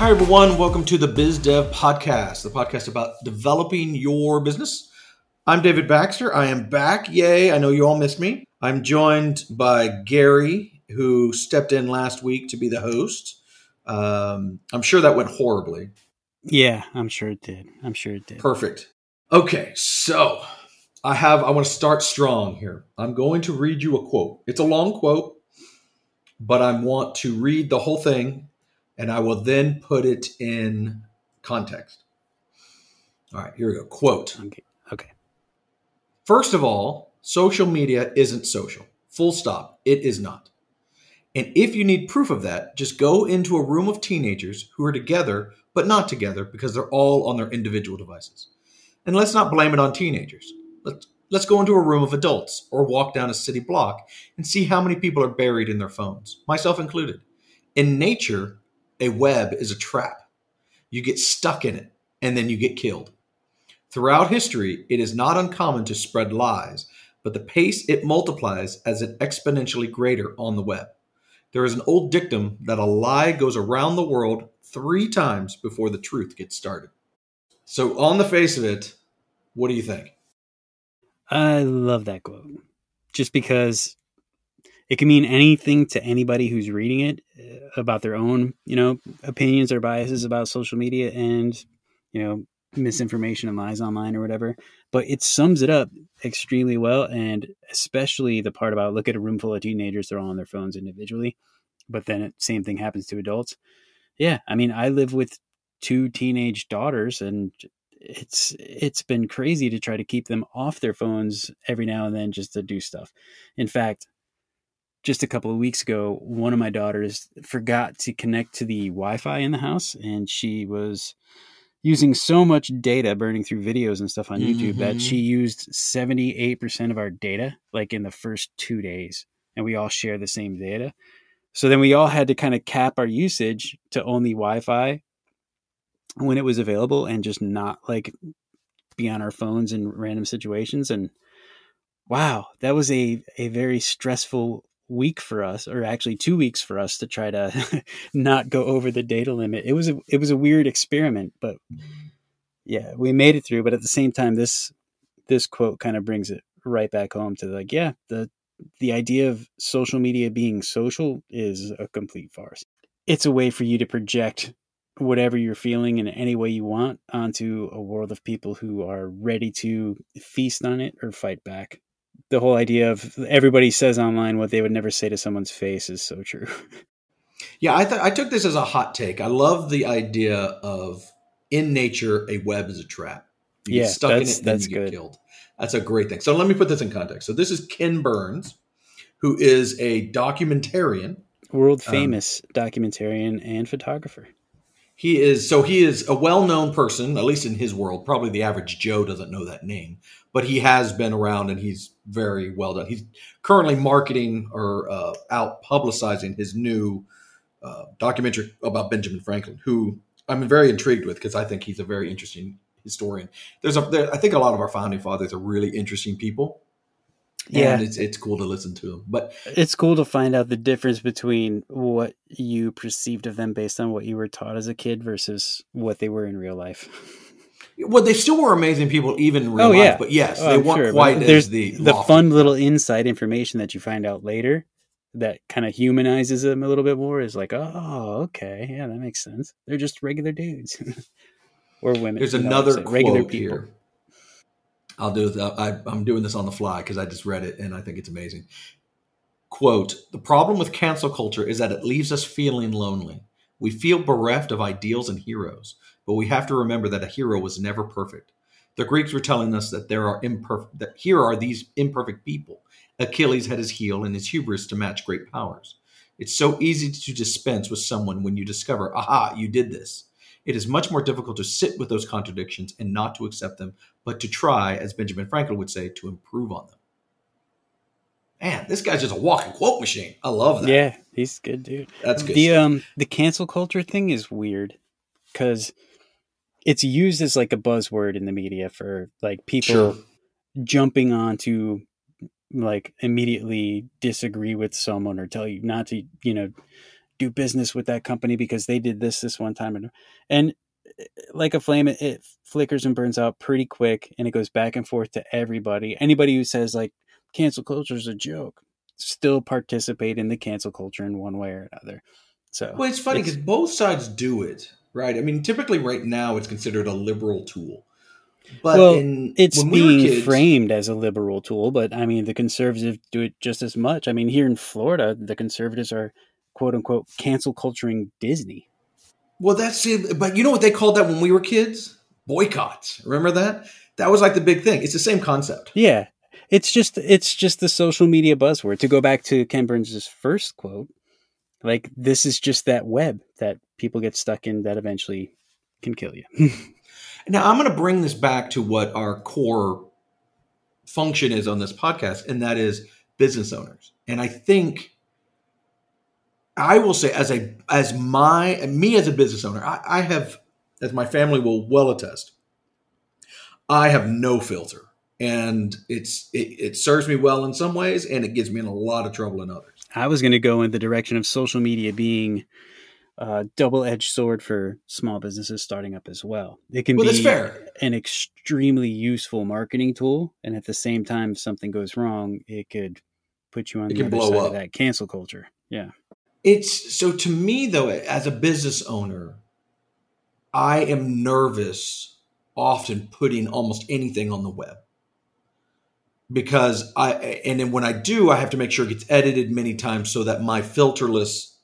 Hi, everyone. Welcome to the Biz Dev Podcast, the podcast about developing your business. I'm David Baxter. I am back. Yay. I know you all missed me. I'm joined by Gary, who stepped in last week to be the host. Um, I'm sure that went horribly. Yeah, I'm sure it did. I'm sure it did. Perfect. Okay, so I have, I want to start strong here. I'm going to read you a quote. It's a long quote, but I want to read the whole thing and I will then put it in context. All right, here we go. Quote. Okay. Okay. First of all, social media isn't social. Full stop. It is not. And if you need proof of that, just go into a room of teenagers who are together but not together because they're all on their individual devices. And let's not blame it on teenagers. Let's let's go into a room of adults or walk down a city block and see how many people are buried in their phones, myself included. In nature, a web is a trap. You get stuck in it and then you get killed. Throughout history, it is not uncommon to spread lies, but the pace it multiplies as it exponentially greater on the web. There is an old dictum that a lie goes around the world three times before the truth gets started. So, on the face of it, what do you think? I love that quote. Just because it can mean anything to anybody who's reading it uh, about their own, you know, opinions or biases about social media and, you know, misinformation and lies online or whatever. But it sums it up extremely well. And especially the part about look at a room full of teenagers, they're all on their phones individually. But then it, same thing happens to adults. Yeah. I mean, I live with two teenage daughters and it's it's been crazy to try to keep them off their phones every now and then just to do stuff. In fact, just a couple of weeks ago, one of my daughters forgot to connect to the Wi-Fi in the house, and she was using so much data burning through videos and stuff on YouTube mm-hmm. that she used 78% of our data like in the first 2 days and we all share the same data. So then we all had to kind of cap our usage to only Wi-Fi when it was available and just not like be on our phones in random situations and wow that was a a very stressful week for us or actually 2 weeks for us to try to not go over the data limit it was a it was a weird experiment but yeah we made it through but at the same time this this quote kind of brings it right back home to like yeah the the idea of social media being social is a complete farce it's a way for you to project whatever you're feeling in any way you want onto a world of people who are ready to feast on it or fight back. The whole idea of everybody says online what they would never say to someone's face is so true. Yeah, I th- I took this as a hot take. I love the idea of in nature a web is a trap. You yeah, get stuck that's, in it that's and you good. get killed. That's a great thing. So let me put this in context. So this is Ken Burns, who is a documentarian, world famous um, documentarian and photographer he is so he is a well-known person at least in his world. Probably the average joe doesn't know that name but he has been around and he's very well done. He's currently marketing or uh, out publicizing his new uh, documentary about benjamin franklin who i'm very intrigued with because i think he's a very interesting historian. There's a there, i think a lot of our founding fathers are really interesting people yeah. And it's, it's cool to listen to them but it's cool to find out the difference between what you perceived of them based on what you were taught as a kid versus what they were in real life. Well they still were amazing people even in real oh, life yeah. but yes oh, they I'm weren't sure. quite But as there's the the fun little inside information that you find out later that kind of humanizes them a little bit more is like oh okay. Yeah that makes sense. They're just regular dudes. Or women there's another regular people here I'll do it. I, I'm doing this on the fly because I just read it and I think it's amazing. Quote The problem with cancel culture is that it leaves us feeling lonely. We feel bereft of ideals and heroes, but we have to remember that a hero was never perfect. The Greeks were telling us that there are imperfect that here are these imperfect people. Achilles had his heel and his hubris to match great powers. It's so easy to dispense with someone when you discover, aha, you did this. It is much more difficult to sit with those contradictions and not to accept them, but to try, as Benjamin Franklin would say, to improve on them. Man, this guy's just a walking quote machine. I love that. Yeah, he's good, dude. That's good. The stuff. um the cancel culture thing is weird because it's used as like a buzzword in the media for like people Sure. jumping on to like immediately disagree with someone or tell you not to, you know, do business with that company because they did this this one time and and eh, like a flame it, it flickers and burns out pretty quick and it goes back and forth to everybody. Anybody who says like cancel culture is a joke still participate in the cancel culture in one way or another. So well it's funny because both sides do it right? I mean typically right now it's considered a liberal tool. But well, in, it's being we kids, framed as a liberal tool, but I mean, the conservatives do it just as much. I mean, here in Florida, the conservatives are quote unquote cancel culturing Disney. Well, that's it. But you know what they called that when we were kids? Boycotts. Remember that? That was like the big thing. It's the same concept. Yeah. It's just it's just the social media buzzword. To go back to Ken Burns' first quote, like this is just that web that people get stuck in that eventually can kill you. Now, I'm going to bring this back to what our core function is on this podcast, and that is business owners. And I think I will say, as a as my me as a business owner, I, I have, as my family will well attest, I have no filter, and it's it, it serves me well in some ways, and it gets me in a lot of trouble in others. I was going to go in the direction of social media being uh, double-edged sword for small businesses starting up as well. It can well, be an extremely useful marketing tool, and at the same time, if something goes wrong, it could put you on it the other side up. of that cancel culture. Yeah, it's so to me though, as a business owner, I am nervous often putting almost anything on the web because I and then when I do, I have to make sure it gets edited many times so that my filterless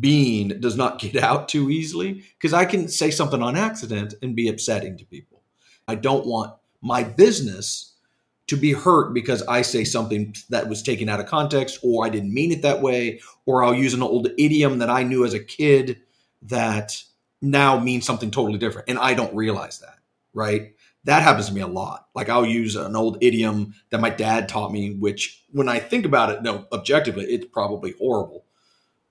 being does not get out too easily because I can say something on accident and be upsetting to people. I don't want my business to be hurt because I say something that was taken out of context or I didn't mean it that way or I'll use an old idiom that I knew as a kid that now means something totally different and I don't realize that, right? That happens to me a lot. Like I'll use an old idiom that my dad taught me which when I think about it, no, objectively it's probably horrible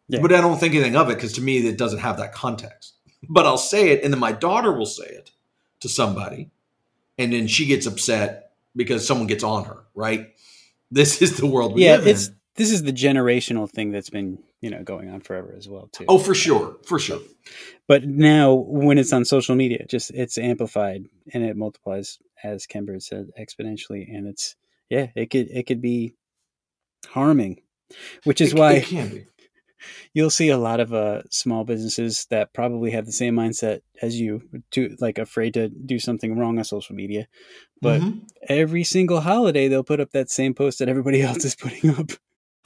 yeah. But I don't think anything of it because to me it doesn't have that context. But I'll say it, and then my daughter will say it to somebody, and then she gets upset because someone gets on her. Right? This is the world we yeah, live it's, in. This is the generational thing that's been you know going on forever as well too. Oh, for sure, for sure. But now when it's on social media, just it's amplified and it multiplies, as Ken Burns said, exponentially, and it's yeah, it could it could be harming, which is it, why it you'll see a lot of uh, small businesses that probably have the same mindset as you, to like afraid to do something wrong on social media. But mm-hmm. every single holiday, they'll put up that same post that everybody else is putting up.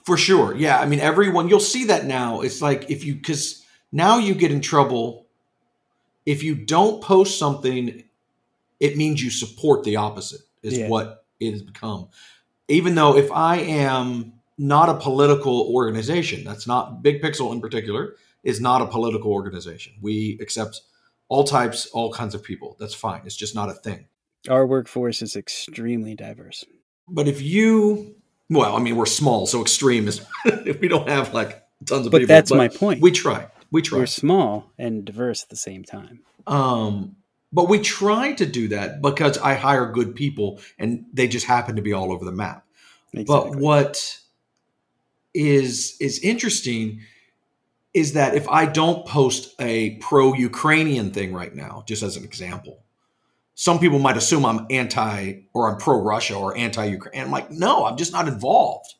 For sure, yeah. I mean, everyone you'll see that now. It's like if you because now you get in trouble if you don't post something. It means you support the opposite. Is yeah. what it has become. Even though if I am not a political organization. That's not Big Pixel in particular is not a political organization. We accept all types, all kinds of people. That's fine. It's just not a thing. Our workforce is extremely diverse. But if you, well, I mean, we're small, so extreme is if we don't have like tons of but people. That's but my point. We try. We try. We're small and diverse at the same time. Um, but we try to do that because I hire good people and they just happen to be all over the map. Exactly. But what is is interesting is that if I don't post a pro Ukrainian thing right now, just as an example, some people might assume I'm anti or I'm pro Russia or anti Ukraine. I'm like, no, I'm just not involved.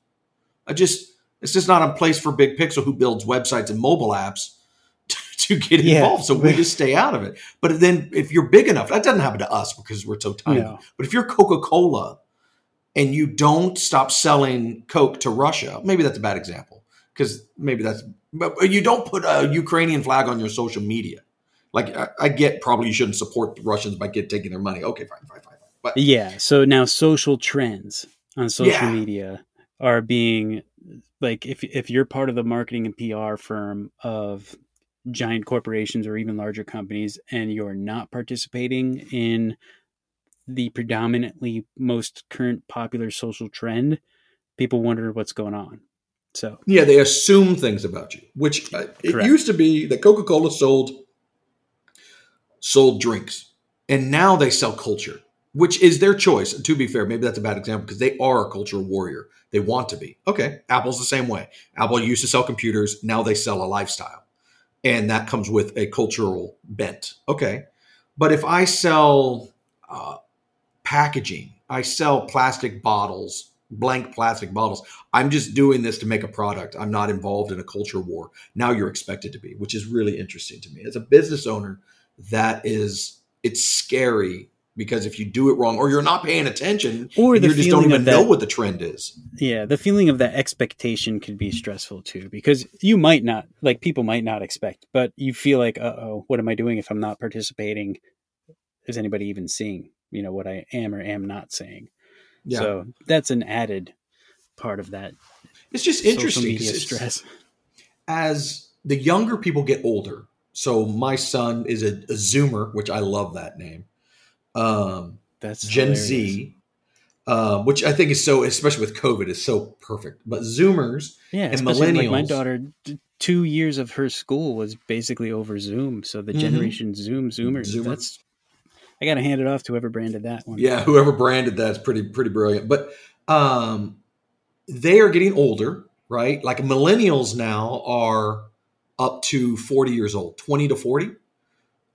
I just it's just not a place for Big Pixel who builds websites and mobile apps to, to get yeah. involved. So we just stay out of it. But then if you're big enough, that doesn't happen to us because we're so tiny. No. But if you're Coca Cola and you don't stop selling coke to Russia, maybe that's a bad example because maybe that's but you don't put a Ukrainian flag on your social media. Like I, I get probably you shouldn't support the Russians by get taking their money. Okay, fine, fine, fine. But yeah, so now social trends on social yeah. media are being like if if you're part of the marketing and PR firm of giant corporations or even larger companies and you're not participating in the predominantly most current popular social trend, people wonder what's going on. So yeah, they assume things about you, which uh, it used to be that Coca Cola sold sold drinks, and now they sell culture. which is their choice. To be fair, maybe that's a bad example because they are a cultural warrior. They want to be. Okay, Apple's the same way. Apple used to sell computers, now they sell a lifestyle. And that comes with a cultural bent. Okay. But if I sell uh, packaging, I sell plastic bottles, blank plastic bottles. I'm just doing this to make a product. I'm not involved in a culture war. Now you're expected to be, which is really interesting to me. As a business owner, that is it's scary because if you do it wrong or you're not paying attention Or you just don't even that- know what the trend is. Yeah, the feeling of that expectation could be stressful too, because you might not like people might not expect, but you feel like, uh oh, what am I doing if I'm not participating? Is anybody even seeing, you know, what I am or am not saying? Yeah. So that's an added part of that it's just interesting stress. as the younger people get older. So my son is a, a Zoomer, which I love that name. Um, That's Gen hilarious. Z, um, which I think is so, especially with COVID, is so perfect. But Zoomers, Yeah, and especially like my daughter, two years of her school was basically over Zoom. So the Mhm. generation Zoom Zoomers, Zoomer. that's I got to hand it off to whoever branded that one. yeah, whoever branded that's pretty pretty brilliant. But um, they are getting older, right? Like millennials now are up to forty years old, twenty to forty.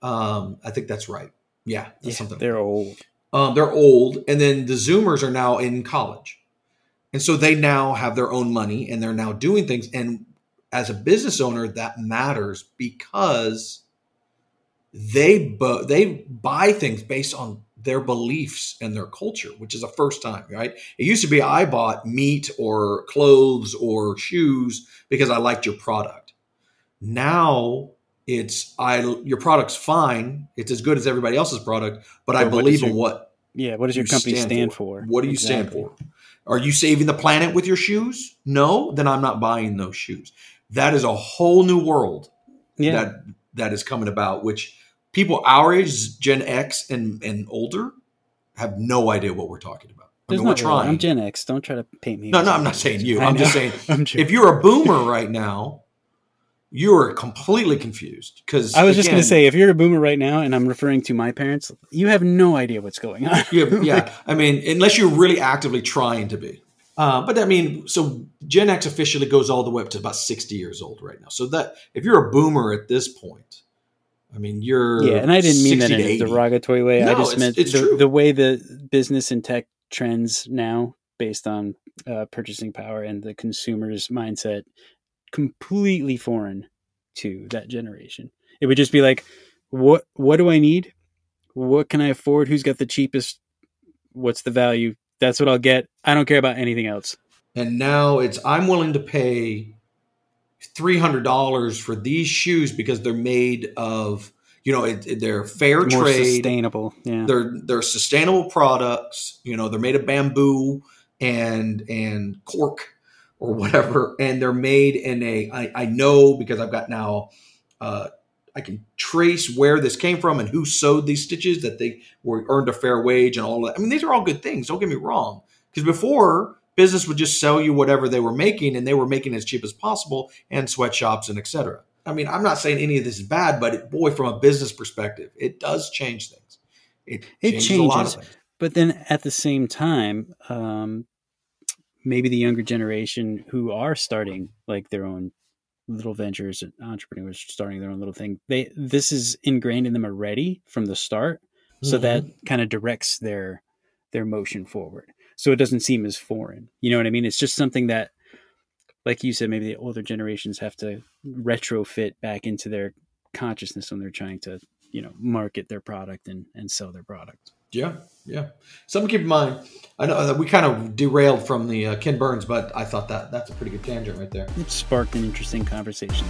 Um, I think that's right. Yeah, that's Yeah, something. they're old. Um, they're old, and then the Zoomers are now in college, and so they now have their own money, and they're now doing things. And as a business owner, that matters because they bu- they buy things based on their beliefs and their culture, which is a first time, right? It used to be I bought meat or clothes or shoes because I liked your product. Now it's I your product's fine, it's as good as everybody else's product, but I But believe is in what Yeah, what does your you company stand, for? What do you stand for? Are you saving the planet with your shoes? No, then I'm not buying those shoes. That is a whole new world Yeah, that that is coming about, which people our age, Gen X and and older, have no idea what we're talking about. I there's mean, we're really. trying. I'm Gen X. Don't try to paint me. no, no, I'm not saying you. I I'm just saying I'm if you're a boomer right now, you're completely confused because I was just going to say, if you're a boomer right now, and I'm referring to my parents, you have no idea what's going on. yeah, yeah. I mean, unless you're really actively trying to be. Uh, but I mean, so Gen X officially goes all the way up to about 60 years old right now. So that if you're a boomer at this point, I mean, you're yeah, and I didn't mean that in a derogatory way. I just it's- meant it's the, the way the business and tech trends now, based on uh, purchasing power and the consumer's mindset, completely foreign to that generation. It would just be like, what What do I need? What can I afford? Who's got the cheapest? What's the value? That's what I'll get. I don't care about anything else. And now it's I'm willing to pay three hundred dollars for these shoes because they're made of you know it, it- they're fair More trade. sustainable. Yeah. They're they're sustainable products. You know, they're made of bamboo and and cork or whatever, and they're made in a. I, I know because I've got now. Uh, I can trace where this came from and who sewed these stitches that they were earned a fair wage and all that. I mean, these are all good things. Don't get me wrong. Because before business would just sell you whatever they were making, and they were making as cheap as possible, and sweatshops and etc. I mean, I'm not saying any of this is bad, but it, boy, from a business perspective, it does change things. It, It changes a lot of changes. things. but then at the same time um, maybe the younger generation who are starting like their own little ventures and entrepreneurs starting their own little thing they this is ingrained in them already from the start. So Mhm. that kind of directs their their motion forward. So it doesn't seem as foreign. You know what i mean? It's just something that like you said maybe the older generations have to retrofit back into their consciousness when they're trying to you know market their product and and sell their product Yeah, yeah. Something to keep in mind. I know that we kind of derailed from the uh, Ken Burns, but I thought that that's a pretty good tangent right there. it sparked an interesting conversation.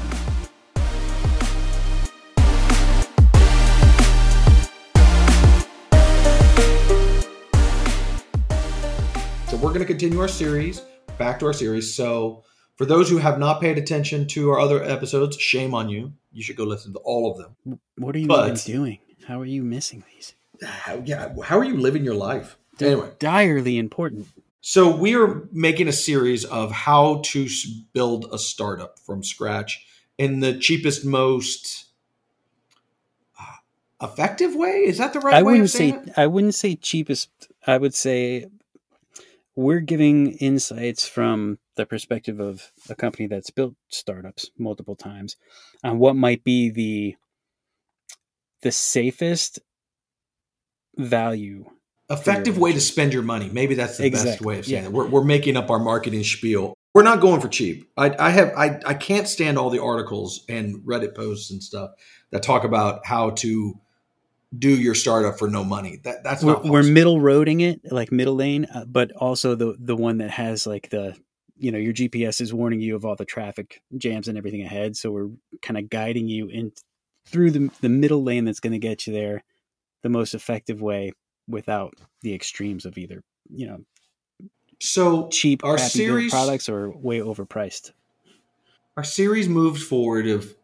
So we're going to continue our series, back to our series. So for those who have not paid attention to our other episodes, shame on you. You should go listen to all of them. What are you But- doing? How are you missing these? How, yeah, how are you living your life? They're Anyway, direly important. so we are making a series of how to build a startup from scratch in the cheapest, most uh, effective way. Is that the right I way? wouldn't say it? I wouldn't say cheapest. I would say we're giving insights from the perspective of a company that's built startups multiple times on what might be the the safest value. effective way to spend your money. Maybe that's the best way of saying yeah. it. We're, we're making up our marketing spiel. We're not going for cheap. I, I have I, I can't stand all the articles and Reddit posts and stuff that talk about how to do your startup for no money. That that's We're, we're middle roading it, like middle lane, uh, but also the the one that has like the you know your GPS is warning you of all the traffic jams and everything ahead. So we're kind of guiding you in through the the middle lane that's going to get you there the most effective way without the extremes of either you know so cheap Our series- products or way overpriced. our series moved forward of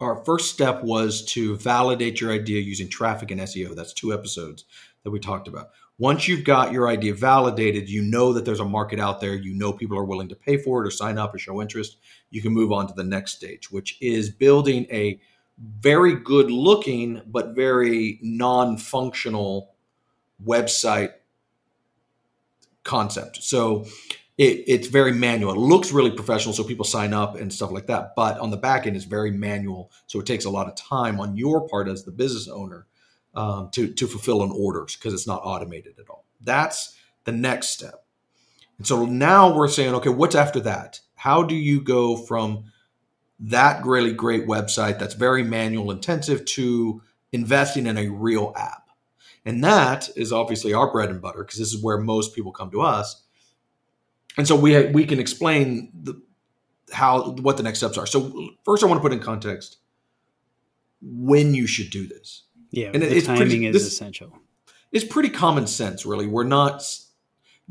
our first step was to validate your idea using traffic and SEO. That's two episodes that we talked about. Once you've got your idea validated, you know that there's a market out there, you know people are willing to pay for it or sign up or show interest, you can move on to the next stage, which is building a very good looking but very non-functional website concept. So it, it's very manual. It looks really professional, so people sign up and stuff like that. But on the back end, it's very manual, so it takes a lot of time on your part as the business owner um, to to fulfill an orders because it's not automated at all. That's the next step. And so now we're saying, okay, what's after that? How do you go from that really great website that's very manual intensive to investing in a real app? And that is obviously our bread and butter because this is where most people come to us and so we we can explain the how what the next steps are. So first, I want to put in context when you should do this. Yeah, And it- the it's timing pretty- is this- essential. It's pretty common sense, really. We're not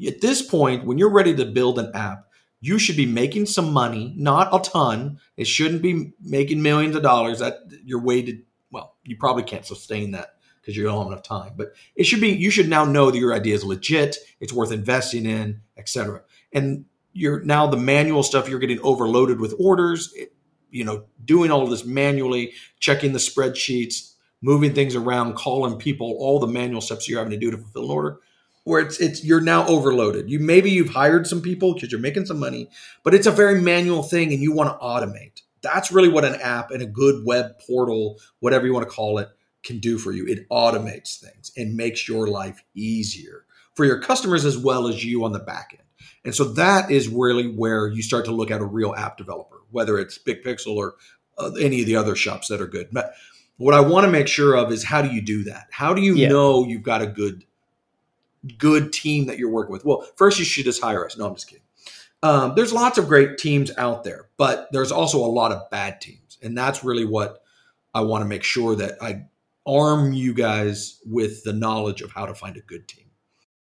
at this point when you're ready to build an app. You should be making some money, not a ton. It shouldn't be making millions of dollars. That you're weighted. Well, you probably can't sustain that because you don't have enough time. But it should be. You should now know that your idea is legit. It's worth investing in, etc. And you're now the manual stuff. You're getting overloaded with orders. It- you know, doing all this manually, checking the spreadsheets, moving things around, calling people, all the manual steps you're having to do to fulfill an order. Where it's it's you're now overloaded. You maybe you've hired some people because you're making some money, but it's a very manual thing, and you want to automate. That's really what an app and a good web portal, whatever you want to call it, can do for you. It automates things and makes your life easier for your customers as well as you on the back end. And so that is really where you start to look at a real app developer, whether it's Big Pixel or uh, any of the other shops that are good. But what I want to make sure of is how do you do that? How do you Yeah. know you've got a good good team that you're working with? Well, first you should just hire us. No, I'm just kidding. Um, there's lots of great teams out there, but there's also a lot of bad teams, and that's really what I want to make sure that I arm you guys with the knowledge of how to find a good team.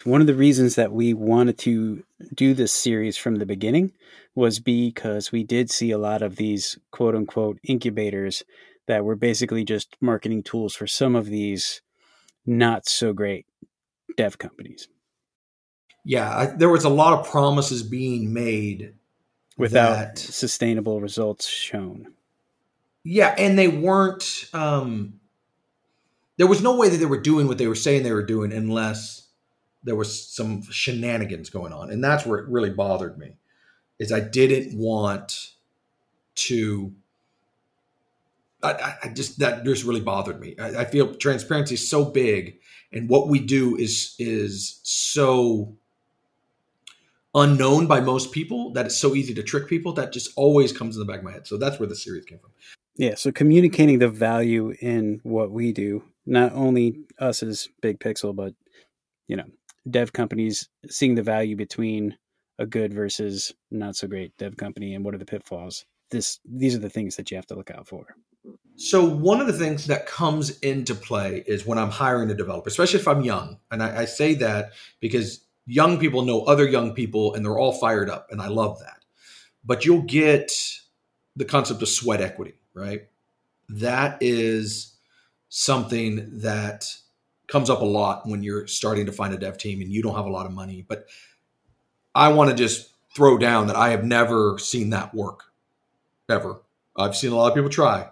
One of the reasons that we wanted to do this series from the beginning was because we did see a lot of these quote unquote incubators that were basically just marketing tools for some of these not so great dev companies Yeah, I, there was a lot of promises being made without that- sustainable results shown. Yeah, and they weren't. Um, there was no way that they were doing what they were saying they were doing unless there was some shenanigans going on, and that's where it really bothered me. Is I didn't want to. I- I, just that just really bothered me. I, I feel transparency is so big, and what we do is is so unknown by most people that it's so easy to trick people. That just always comes in the back of my head. So that's where the series came from. Yeah, so communicating the value in what we do, not only us as Big Pixel, but you know, dev companies seeing the value between a good versus not so great dev company and what are the pitfalls. This these are the things that you have to look out for. So one of the things that comes into play is when I'm hiring a developer, especially if I'm young, and I, I say that because young people know other young people, and they're all fired up, and I love that. But you'll get the concept of sweat equity, right? That is something that comes up a lot when you're starting to find a dev team and you don't have a lot of money. But I want to just throw down that I have never seen that work ever. I've seen a lot of people try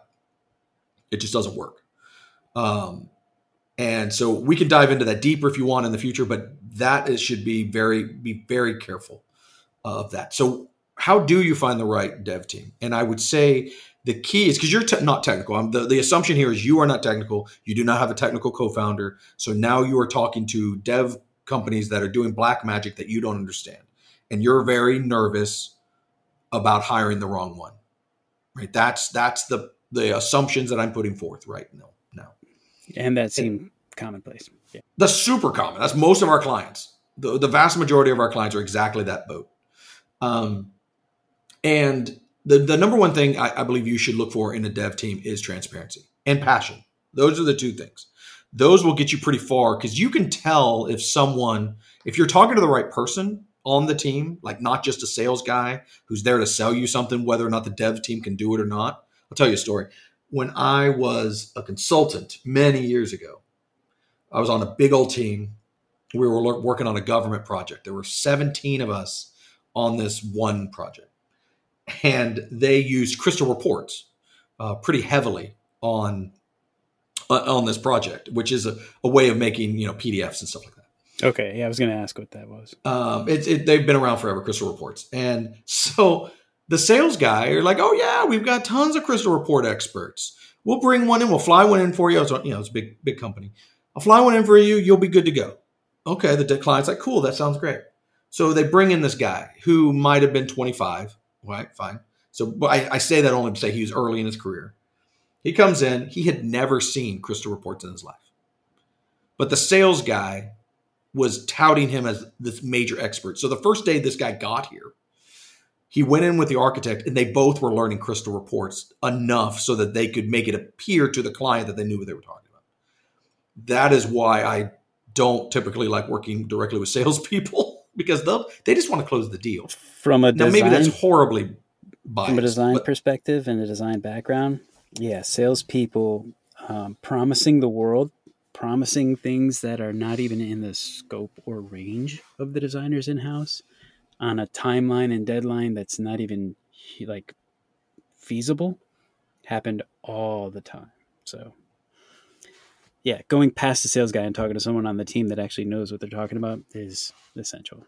it just doesn't work. Um, and so we can dive into that deeper if you want in the future, but that is, should be very be very careful of that. So how do you find the right dev team? And I would say the key is because you're te- not technical. I'm, the, the assumption here is you are not technical. You do not have a technical co-founder. So now you are talking to dev companies that are doing black magic that you don't understand, and you're very nervous about hiring the wrong one. Right? That's that's the the assumptions that I'm putting forth right now. Now, and that seemed commonplace. Yeah, that's super common. That's most of our clients. The, the vast majority of our clients are exactly that boat. Um, and the, the number one thing I, I believe you should look for in a dev team is transparency and passion. Those are the two things. Those will get you pretty far because you can tell if someone, if you're talking to the right person on the team, like not just a sales guy who's there to sell you something, whether or not the dev team can do it or not. I'll tell you a story. When I was a consultant many years ago, I was on a big old team. We were working on a government project. There were 17 of us on this one project and they used crystal reports uh, pretty heavily on uh, on this project, which is a, a, way of making you know PDFs and stuff like that. Okay, yeah, I was going to ask what that was. Um, it, it, they've been around forever, crystal reports, and so the sales guy are like, "Oh yeah, we've got tons of crystal report experts. We'll bring one in. We'll fly one in for you. It's, you know, it's a big big company. I'll fly one in for you. You'll be good to go." Okay, the client's like, "Cool, that sounds great." So they bring in this guy who might have been 25 Right, fine. So I, I say that only to say he was early in his career. He comes in, he had never seen crystal reports in his life. But the sales guy was touting him as this major expert. So the first day this guy got here, he went in with the architect and they both were learning crystal reports enough so that they could make it appear to the client that they knew what they were talking about. That is why I don't typically like working directly with salespeople because they they just want to close the deal. From a now, maybe that's horribly biased, from a design but, perspective and a design background. Yeah, salespeople um, promising the world, promising things that are not even in the scope or range of the designers in house on a timeline and deadline that's not even like feasible happened all the time. So yeah, going past the sales guy and talking to someone on the team that actually knows what they're talking about is essential.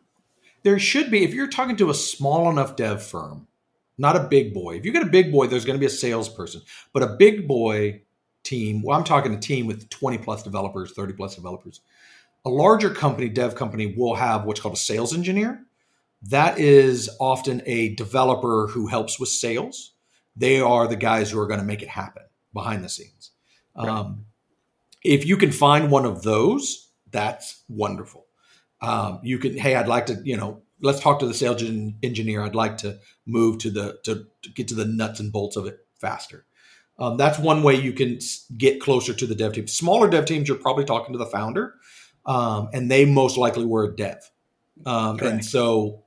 There should be, if you're talking to a small enough dev firm, not a big boy. If you get a big boy, there's going to be a salesperson, but a big boy team. Well, I'm talking a team with 20 plus developers, 30 plus developers. A larger company, dev company, will have what's called a sales engineer. That is often a developer who helps with sales. They are the guys who are going to make it happen behind the scenes. Right. Um, if you can find one of those, that's wonderful. Um, you can, hey, I'd like to, you know, let's talk to the sales engineer. I'd like to move to the to, to get to the nuts and bolts of it faster. Um, that's one way you can get closer to the dev team. Smaller dev teams, you're probably talking to the founder, um, and they most likely were a dev. Um, and so,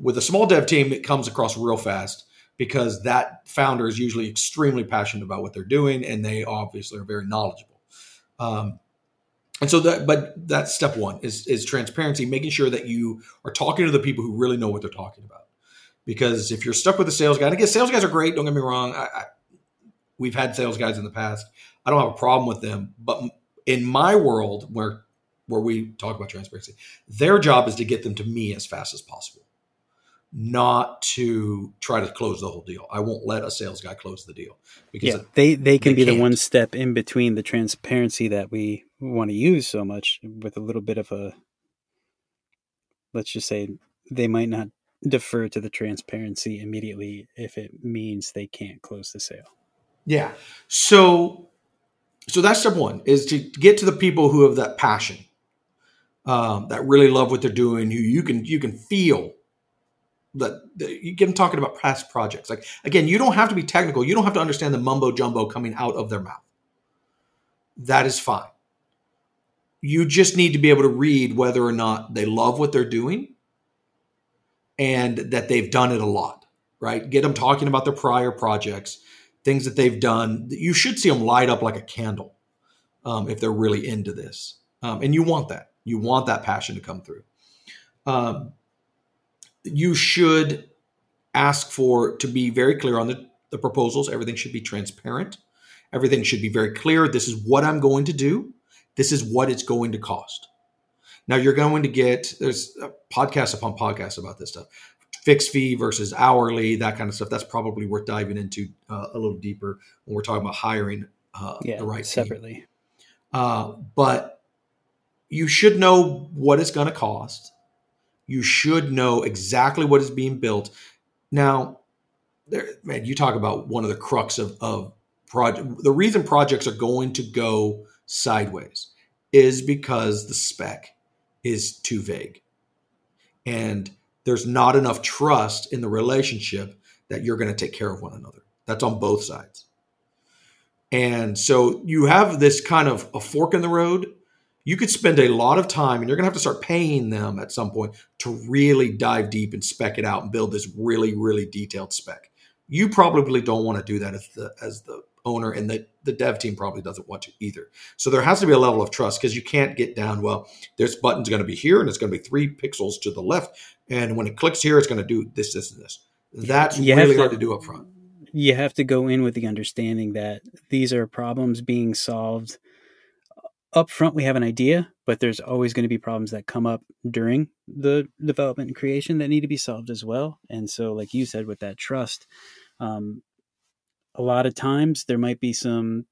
with a small dev team, it comes across real fast because that founder is usually extremely passionate about what they're doing, and they obviously are very knowledgeable. Um, and so that, but that's step one is is transparency, making sure that you are talking to the people who really know what they're talking about. Because if you're stuck with a sales guy, and again, sales guys are great. Don't get me wrong. I, I, we've had sales guys in the past. I don't have a problem with them, but in my world, where where we talk about transparency, their job is to get them to me as fast as possible not to try to close the whole deal. I won't let a sales guy close the deal because yeah, they they can they be can't. the one step in between the transparency that we want to use so much with a little bit of a let's just say they might not defer to the transparency immediately if it means they can't close the sale. Yeah. So so that's step 1 is to get to the people who have that passion. Um, that really love what they're doing, who you can you can feel that you get them talking about past projects. Like again, you don't have to be technical. You don't have to understand the mumbo jumbo coming out of their mouth. That is fine. You just need to be able to read whether or not they love what they're doing and that they've done it a lot, right? Get them talking about their prior projects, things that they've done. You should see them light up like a candle um, if they're really into this. Um, and you want that. You want that passion to come through. Um, you should ask for to be very clear on the, the proposals. Everything should be transparent Everything should be very clear. This is what I'm going to do. This is what it's going to cost. Now you're going to get there's podcasts upon podcasts about this stuff, fixed fee versus hourly, that kind of stuff. That's probably worth diving into uh, a little deeper when we're talking about hiring uh, yeah, the right separately. Uh, but you should know what it's going to cost. You should know exactly what is being built. Now, there, man, you talk about one of the crux of, of project. The reason projects are going to go sideways is because the spec is too vague. And there's not enough trust in the relationship that you're going to take care of one another. That's on both sides. And so you have this kind of a fork in the road. You could spend a lot of time and you're going to have to start paying them at some point to really dive deep and spec it out and build this really, really detailed spec. You probably don't want to do that as the, as the owner and the, the dev team probably doesn't want to either. So there has to be a level of trust because you can't get down, well, this button's going to be here and it's going to be three pixels to the left. And when it clicks here, it's going to do this, this, and this. That's you really to, hard to do up front. You have to go in with the understanding that these are problems being solved up front. We have an idea, but there's always going to be problems that come up during the development and creation that need to be solved as well. And so, like you said, with that trust, um, a lot of times there might be some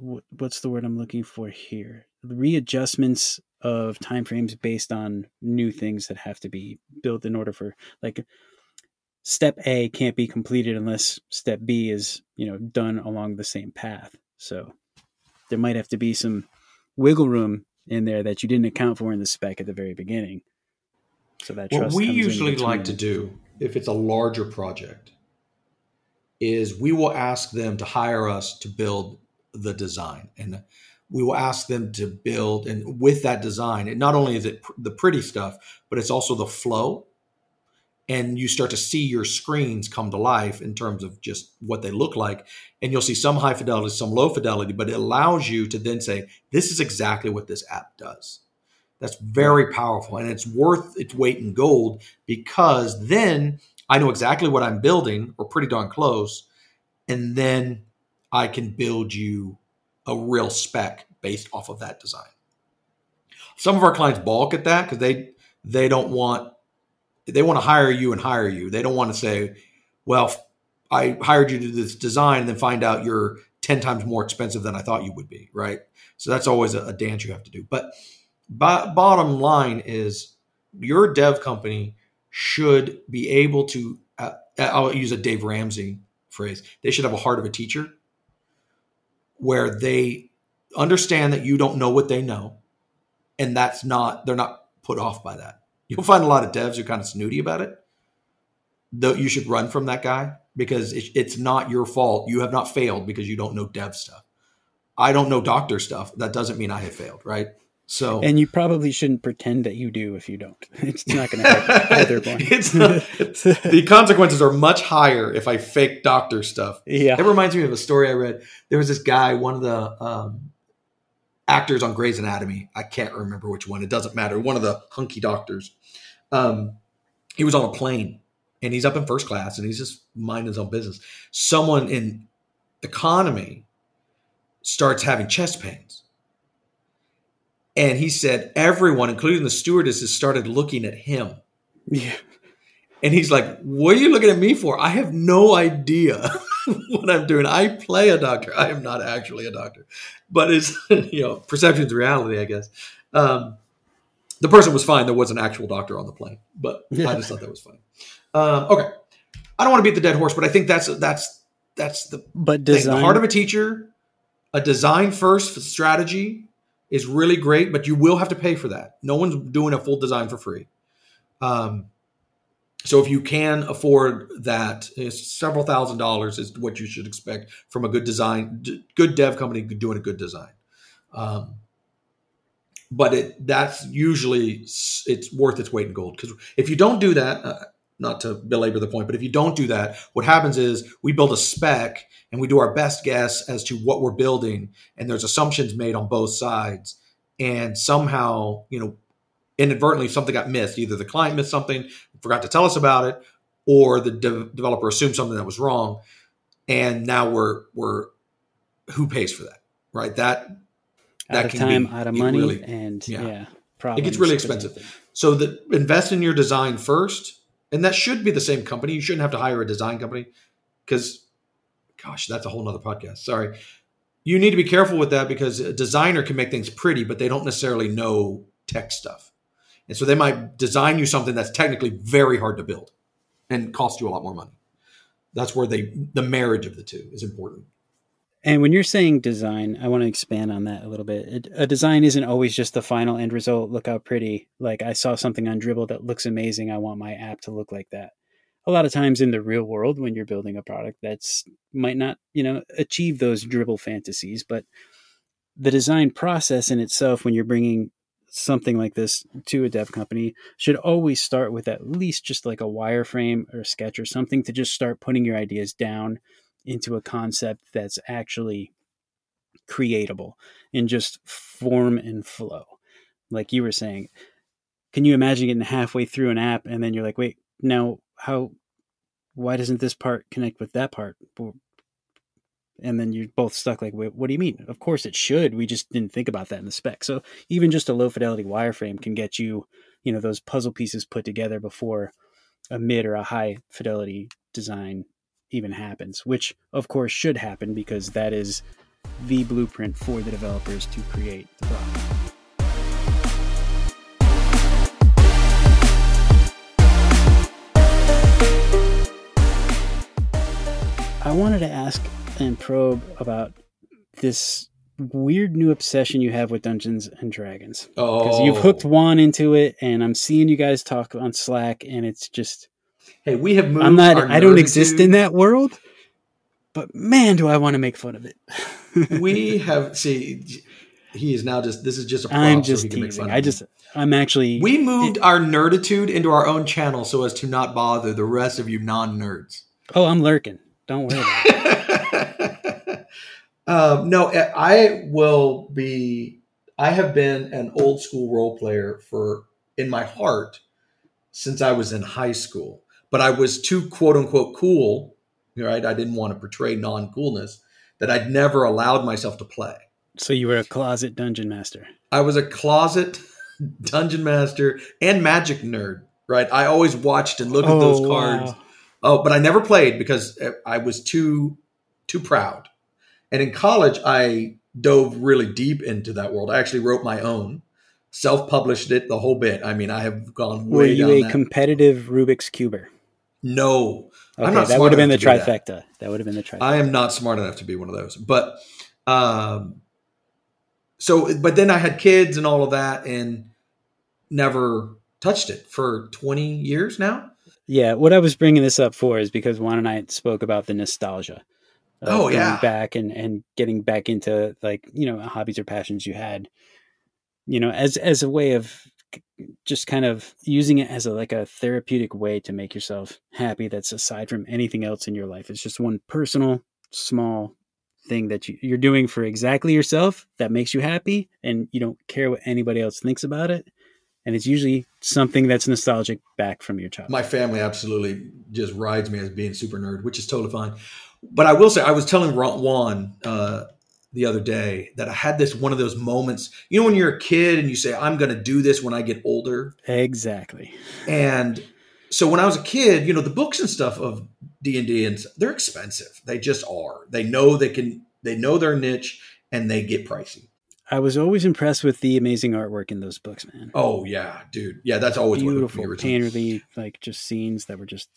what's the word I'm looking for here? Readjustments of timeframes based on new things that have to be built in order for like step A can't be completed unless step B is, you know, done along the same path. So there might have to be some wiggle room in there that you didn't account for in the spec at the very beginning. So that what we usually like to do if it's a larger project is we will ask them to hire us to build the design. And we will ask them to build and with that design it not only is it pr- the pretty stuff but it's also the flow and you start to see your screens come to life in terms of just what they look like and you'll see some high fidelity some low fidelity but it allows you to then say this is exactly what this app does that's very powerful and it's worth its weight in gold because then I know exactly what I'm building, or pretty darn close, and then I can build you a real spec based off of that design. Some of our clients balk at that because they they don't want they want to hire you and hire you. They don't want to say, "Well, I hired you to do this design and then find out you're 10 times more expensive than I thought you would be, right? So that's always a, a dance you have to do. But bottom line is your dev company should be able to, uh, I'll use a Dave Ramsey phrase, they should have a heart of a teacher where they understand that you don't know what they know. And that's not, they're not put off by that. You'll find a lot of devs who are kind of snooty about it. Though you should run from that guy because it's not your fault. You have not failed because you don't know dev stuff. I don't know doctor stuff. That doesn't mean I have failed, right? So, and you probably shouldn't pretend that you do if you don't. It's not going to help either one. it's, not, it's the consequences are much higher if I fake doctor stuff. Yeah, it reminds me of a story I read. There was this guy, one of the um, actors on Grey's Anatomy. I can't remember which one. It doesn't matter. One of the hunky doctors. Um, he was on a plane and he's up in first class and he's just minding his own business. Someone in economy starts having chest pains and he said everyone, including the stewardesses, started looking at him. Yeah. And he's like, What are you looking at me for? I have no idea what I'm doing. I play a doctor. I am not actually a doctor. But it's, you know, perception's reality, I guess. Um, the person was fine. There was an actual doctor on the plane, but yeah. I just thought that was funny. Um, okay. I don't want to beat the dead horse, but I think that's that's that's the but design- the heart of a teacher, a design first strategy, is really great, but you will have to pay for that. No one's doing a full design for free. Um, so if you can afford that, several thousand dollars is what you should expect from a good design, good dev company doing a good design. Um, but it that's usually it's worth its weight in gold because if you don't do that, uh, not to belabor the point, but if you don't do that, what happens is we build a spec and we do our best guess as to what we're building, and there's assumptions made on both sides, and somehow, you know, inadvertently something got missed. Either the client missed something, forgot to tell us about it, or the de- developer assumed something that was wrong. and now we're we're who pays for that, right? That out of can time, be- out of money, really- and yeah. yeah, it gets really expensive. So the invest in your design first, and that should be the same company. You shouldn't have to hire a design company because, gosh, that's a whole nother podcast. Sorry. You need to be careful with that because a designer can make things pretty, but they don't necessarily know tech stuff. And so they might design you something that's technically very hard to build and cost you a lot more money. That's where they the marriage of the two is important. And when you're saying design, I want to expand on that a little bit. A design isn't always just the final end result. Look how pretty. Like I saw something on Dribbble that looks amazing. I want my app to look like that. A lot of times in the real world, when you're building a product, that's might not, you know, achieve those Dribbble fantasies. But the design process in itself, when you're bringing something like this to a dev company, should always start with at least just like a wireframe or a sketch or something to just start putting your ideas down into a concept that's actually creatable and just form and flow. Like you were saying, can you imagine getting halfway through an app and then you're like, wait, now how, why doesn't this part connect with that part? And then you're both stuck like, what do you mean? Of course it should. We just didn't think about that in the spec. So even just a low fidelity wireframe can get you, you know, those puzzle pieces put together before a mid or a high fidelity design even happens, which of course should happen because that is the blueprint for the developers to create the product. I wanted to ask and probe about this weird new obsession you have with Dungeons and Dragons Oh, because you've hooked Juan into it, and I'm seeing you guys talk on Slack, and it's just Hey, we have moved. I'm not. I don't exist in that world. But man, do I want to make fun of it. we have see. He is now just. This is just a I'm just make teasing. I just. I'm actually. We moved our nerditude into our own channel so as to not bother the rest of you non-nerds. oh, I'm lurking. Don't worry about it. um, no, I will be. I have been an old school role player for in my heart since I was in high school, but I was too quote unquote cool. Right, I didn't want to portray non coolness that I'd never allowed myself to play. So you were a closet dungeon master. I was a closet dungeon master and magic nerd. Right, I always watched and looked at those Oh, cards. wow. Oh, but I never played because I was too too proud. And in college, I dove really deep into that world. I actually wrote my own, self-published it, the whole bit. I mean, I have gone Were way you down a that. competitive Rubik's cuber? no, Okay, I'm not that smart would have been the do that. trifecta. That. would have been the trifecta. I am not smart enough to be one of those. But um, so, but then I had kids and all of that, and never touched it for 20 years now. Yeah, what I was bringing this up for is because Juan and I spoke about the nostalgia. Oh, yeah. back and and getting back into like you know hobbies or passions you had, you know, as as a way of just kind of using it as a like a therapeutic way to make yourself happy. That's aside from anything else in your life. It's just one personal small thing that you, you're doing for exactly yourself that makes you happy, and you don't care what anybody else thinks about it. And it's usually something that's nostalgic back from your childhood. My family absolutely just rides me as being super nerd, which is totally fine. But I will say, I was telling Ron- Juan uh, the other day that I had this one of those moments. You know, when you're a kid and you say, "I'm going to do this when I get older," Exactly. and so when I was a kid, you know, the books and stuff of D and D and they're expensive. They just are. They know they can. They know their niche, and they get pricey. I was always impressed with the amazing artwork in those books, man. Oh yeah, dude. Yeah, that's always what hooked me Beautiful, painterly, like just scenes that were just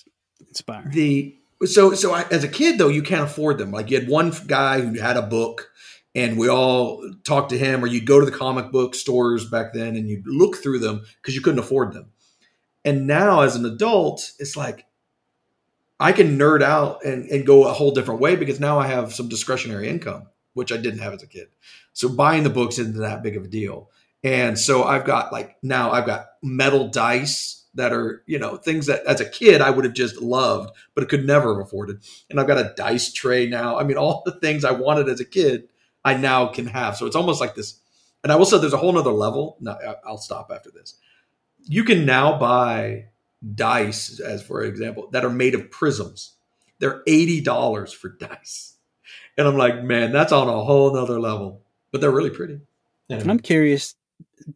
inspiring. the so so I, as a kid though you can't afford them. Like you had one guy who had a book and we all talked to him or you'd go to the comic book stores back then and you'd look through them because you couldn't afford them. And now as an adult it's like i can nerd out and, and go a whole different way because now i have some discretionary income which i didn't have as a kid. So buying the books isn't that big of a deal. And so i've got like now i've got metal dice that are you know things that as a kid i would have just loved but could never have afforded and i've got a dice tray now i mean all the things i wanted as a kid i now can have so it's almost like this and i will say there's a whole nother level no I- i'll stop after this you can now buy dice as for example that are made of prisms They're eighty dollars for dice, and I'm like, man, that's on a whole nother level. But they're really pretty. Anyway. I'm curious.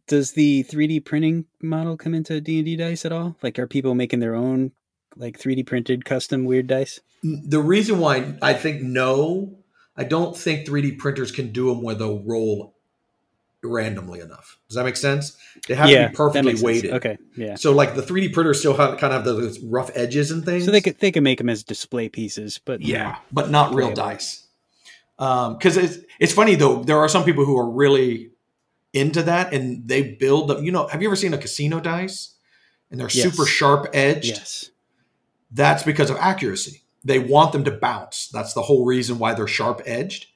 Does the 3D printing model come into D and D dice at all? Like, are people making their own like 3D printed custom weird dice? The reason why I think no, I don't think 3D printers can do them where they'll roll randomly enough. Does that make sense? They have yeah, to be perfectly weighted. Okay, yeah. So like the 3D printers still have, kind of have those rough edges and things. So they could they can make them as display pieces, but yeah, but not real dice. Um, because it's it's funny though. There are some people who are really into that and they build them. You know, have you ever seen a casino dice? And they're yes. super sharp edged. Yes. That's because of accuracy. They want them to bounce. That's the whole reason why they're sharp edged.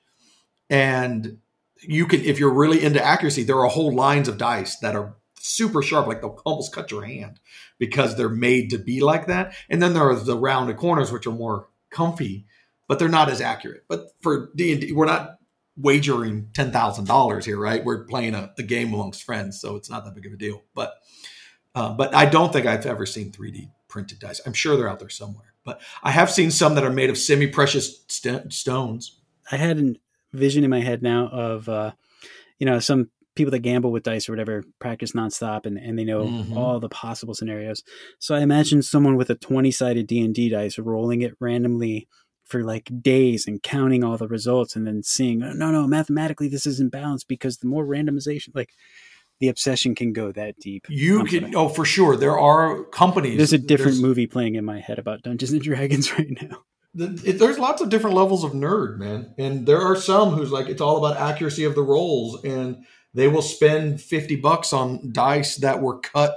And you can, if you're really into accuracy, there are whole lines of dice that are super sharp, like they'll almost cut your hand because they're made to be like that. And then there are the rounded corners, which are more comfy, but they're not as accurate. But for D and D, we're not wagering ten thousand dollars here, right? We're playing a, the game amongst friends, so it's not that big of a deal. But uh, but I don't think I've ever seen 3D printed dice. I'm sure they're out there somewhere, but I have seen some that are made of semi-precious st- stones. I had a vision in my head now of, uh, you know, some people that gamble with dice or whatever practice nonstop and, and they know mm-hmm. all the possible scenarios. So I imagine someone with a 20 sided D and D dice rolling it randomly for like days and counting all the results and then seeing, oh, no, no, mathematically this isn't balanced because the more randomization, like the obsession can go that deep. You can, oh, for sure. There are companies. There's a different there's, movie playing in my head about Dungeons and Dragons right now. The, it, there's lots of different levels of nerd, man, and there are some who's like it's all about accuracy of the rolls, and they will spend fifty bucks on dice that were cut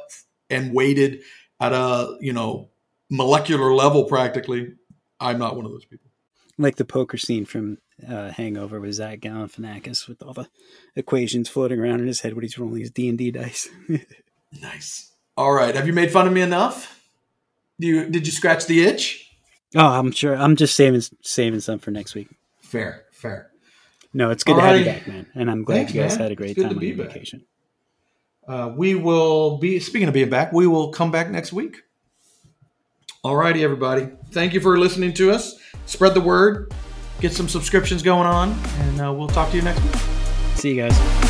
and weighted at a you know molecular level practically. I'm not one of those people. Like the poker scene from uh, Hangover with Zach Galifianakis with all the equations floating around in his head when he's rolling his D and D dice. nice. All right. Have you made fun of me enough? Do you did you scratch the itch? Oh, I'm sure. I'm just saving saving some for next week. Fair, fair. No, it's good All to right. have you back, man, and I'm glad Thanks, you guys man. had a great time on your vacation. Uh, we will be speaking of being back. We will come back next week. All righty, everybody. Thank you for listening to us. Spread the word get some subscriptions going on, and uh, we'll talk to you next week. See you guys.